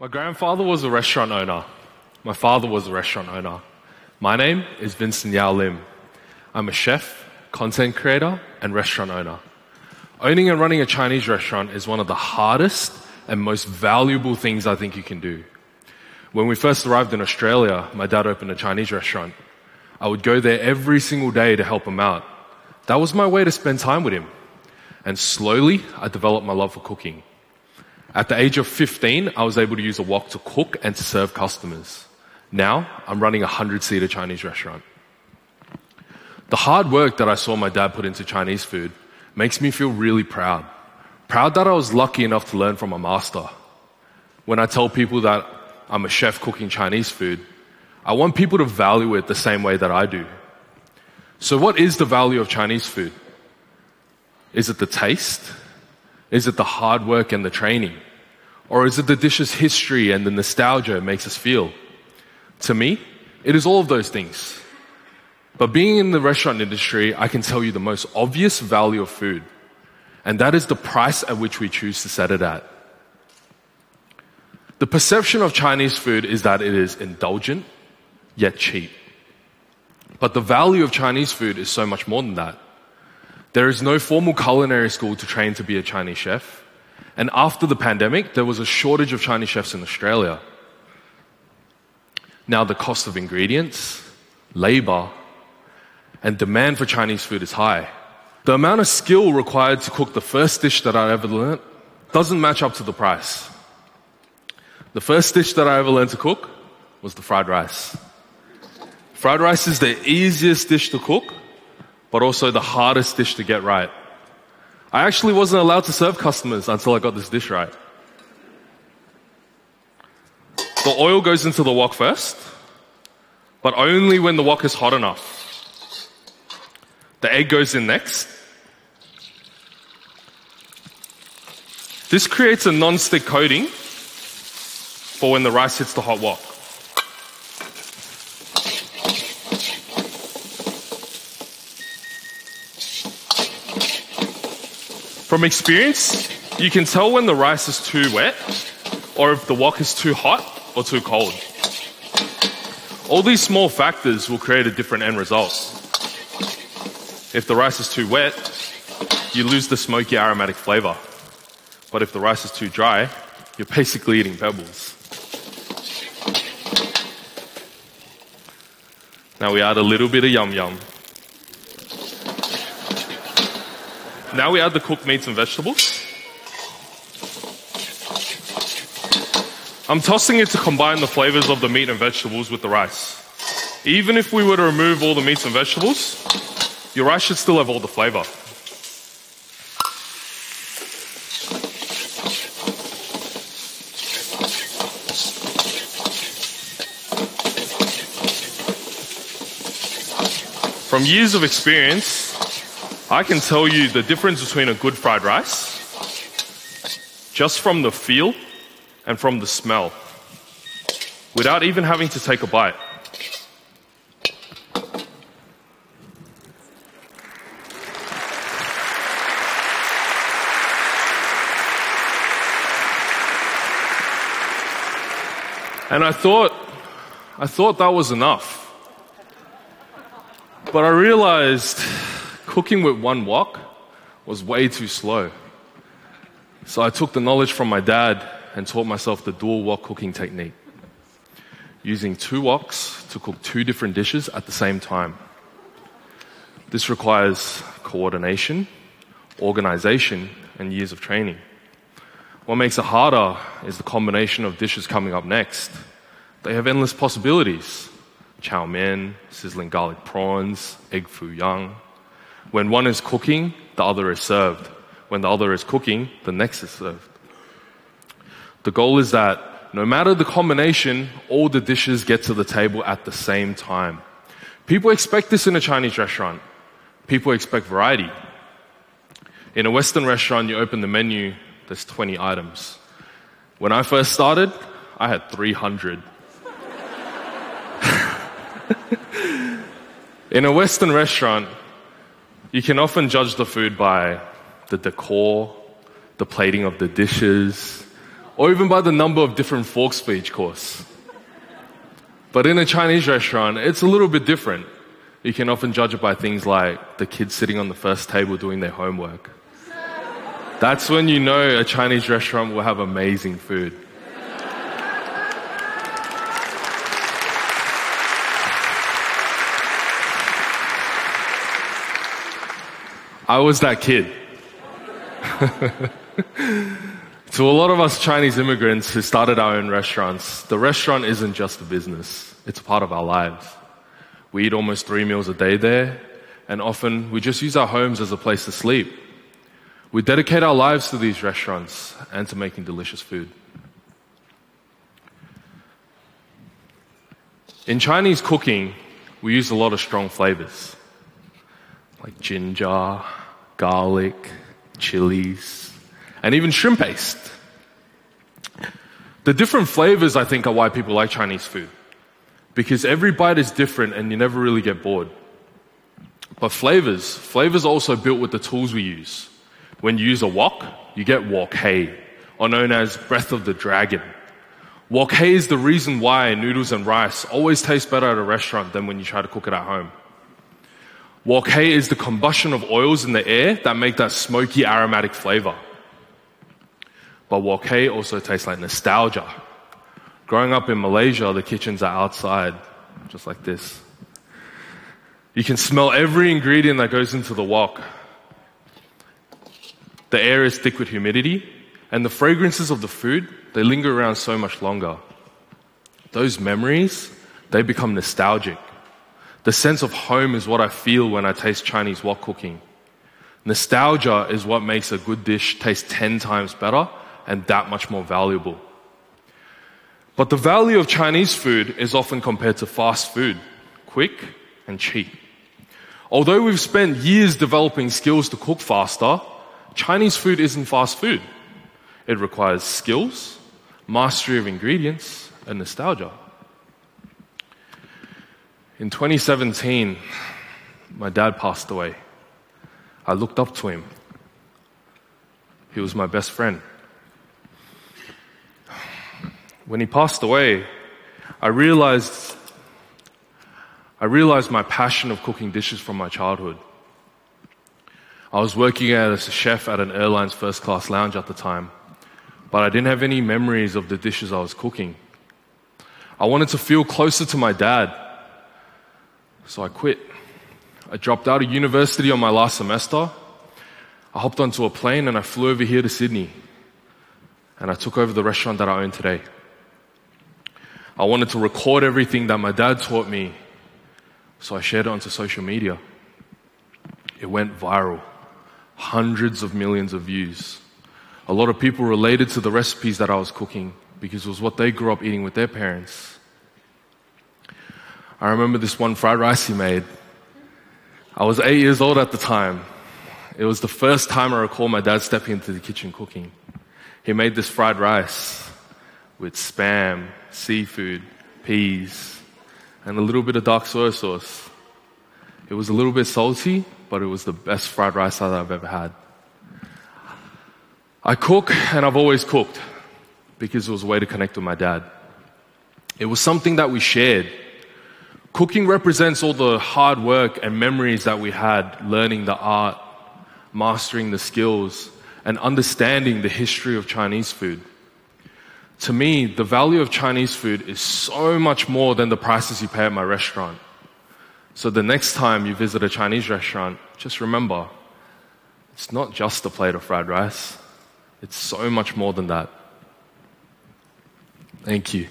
My grandfather was a restaurant owner. My father was a restaurant owner. My name is Vincent Yeow Lim. I'm a chef, content creator, and restaurant owner. Owning and running a Chinese restaurant is one of the hardest and most valuable things I think you can do. When we first arrived in Australia, my dad opened a Chinese restaurant. I would go there every single day to help him out. That was my way to spend time with him. And slowly, I developed my love for cooking. At the age of 15, I was able to use a wok to cook and to serve customers. Now, I'm running a 100 seater Chinese restaurant. The hard work that I saw my dad put into Chinese food makes me feel really proud. Proud that I was lucky enough to learn from a master. When I tell people that I'm a chef cooking Chinese food, I want people to value it the same way that I do. So what is the value of Chinese food? Is it the taste? Is it the hard work and the training? Or is it the dish's history and the nostalgia it makes us feel? To me, it is all of those things. But being in the restaurant industry, I can tell you the most obvious value of food. And that is the price at which we choose to set it at. The perception of Chinese food is that it is indulgent, yet cheap. But the value of Chinese food is so much more than that. There is no formal culinary school to train to be a Chinese chef. And after the pandemic, there was a shortage of Chinese chefs in Australia. Now the cost of ingredients, labor, and demand for Chinese food is high. The amount of skill required to cook the first dish that I ever learned doesn't match up to the price. The first dish that I ever learned to cook was the fried rice. Fried rice is the easiest dish to cook, but also the hardest dish to get right. I actually wasn't allowed to serve customers until I got this dish right. The oil goes into the wok first, but only when the wok is hot enough. The egg goes in next. This creates a non-stick coating for when the rice hits the hot wok. From experience, you can tell when the rice is too wet or if the wok is too hot or too cold. All these small factors will create a different end result. If the rice is too wet, you lose the smoky aromatic flavor. But if the rice is too dry, you're basically eating pebbles. Now we add a little bit of yum yum. Now we add the cooked meats and vegetables. I'm tossing it to combine the flavors of the meat and vegetables with the rice. Even if we were to remove all the meats and vegetables, your rice should still have all the flavor. From years of experience, I can tell you the difference between a good fried rice just from the feel and from the smell without even having to take a bite. And I thought, I thought that was enough. But I realized cooking with one wok was way too slow. So I took the knowledge from my dad and taught myself the dual wok cooking technique, using two woks to cook two different dishes at the same time. This requires coordination, organization, and years of training. What makes it harder is the combination of dishes coming up next. They have endless possibilities. Chow mein, sizzling garlic prawns, egg foo young. When one is cooking, the other is served. When the other is cooking, the next is served. The goal is that no matter the combination, all the dishes get to the table at the same time. People expect this in a Chinese restaurant. People expect variety. In a Western restaurant, you open the menu, there's 20 items. When I first started, I had 300. in a Western restaurant, you can often judge the food by the decor, the plating of the dishes, or even by the number of different forks for each course. But in a Chinese restaurant, it's a little bit different. You can often judge it by things like the kids sitting on the first table doing their homework. That's when you know a Chinese restaurant will have amazing food. I was that kid. to a lot of us Chinese immigrants who started our own restaurants, the restaurant isn't just a business, it's part of our lives. We eat almost three meals a day there, and often we just use our homes as a place to sleep. We dedicate our lives to these restaurants and to making delicious food. In Chinese cooking, we use a lot of strong flavors like ginger, garlic, chilies, and even shrimp paste. The different flavors, I think, are why people like Chinese food. Because every bite is different and you never really get bored. But flavors, flavors are also built with the tools we use. When you use a wok, you get wok hei, or known as breath of the dragon. Wok hei is the reason why noodles and rice always taste better at a restaurant than when you try to cook it at home. Wok hei is the combustion of oils in the air that make that smoky aromatic flavor. But wok hei also tastes like nostalgia. Growing up in Malaysia, the kitchens are outside, just like this. You can smell every ingredient that goes into the wok. The air is thick with humidity, and the fragrances of the food, they linger around so much longer. Those memories, they become nostalgic. The sense of home is what I feel when I taste Chinese wok cooking. Nostalgia is what makes a good dish taste 10 times better and that much more valuable. But the value of Chinese food is often compared to fast food, quick and cheap. Although we've spent years developing skills to cook faster, Chinese food isn't fast food. It requires skills, mastery of ingredients, and nostalgia. In 2017, my dad passed away. I looked up to him. He was my best friend. When he passed away, I realized I realized my passion of cooking dishes from my childhood. I was working as a chef at an airline's first class lounge at the time, but I didn't have any memories of the dishes I was cooking. I wanted to feel closer to my dad so I quit. I dropped out of university on my last semester. I hopped onto a plane and I flew over here to Sydney. And I took over the restaurant that I own today. I wanted to record everything that my dad taught me, so I shared it onto social media. It went viral. Hundreds of millions of views. A lot of people related to the recipes that I was cooking because it was what they grew up eating with their parents. I remember this one fried rice he made. I was eight years old at the time. It was the first time I recall my dad stepping into the kitchen cooking. He made this fried rice with spam, seafood, peas, and a little bit of dark soy sauce. It was a little bit salty, but it was the best fried rice that I've ever had. I cook and I've always cooked because it was a way to connect with my dad. It was something that we shared Cooking represents all the hard work and memories that we had learning the art, mastering the skills, and understanding the history of Chinese food. To me, the value of Chinese food is so much more than the prices you pay at my restaurant. So the next time you visit a Chinese restaurant, just remember, it's not just a plate of fried rice. It's so much more than that. Thank you.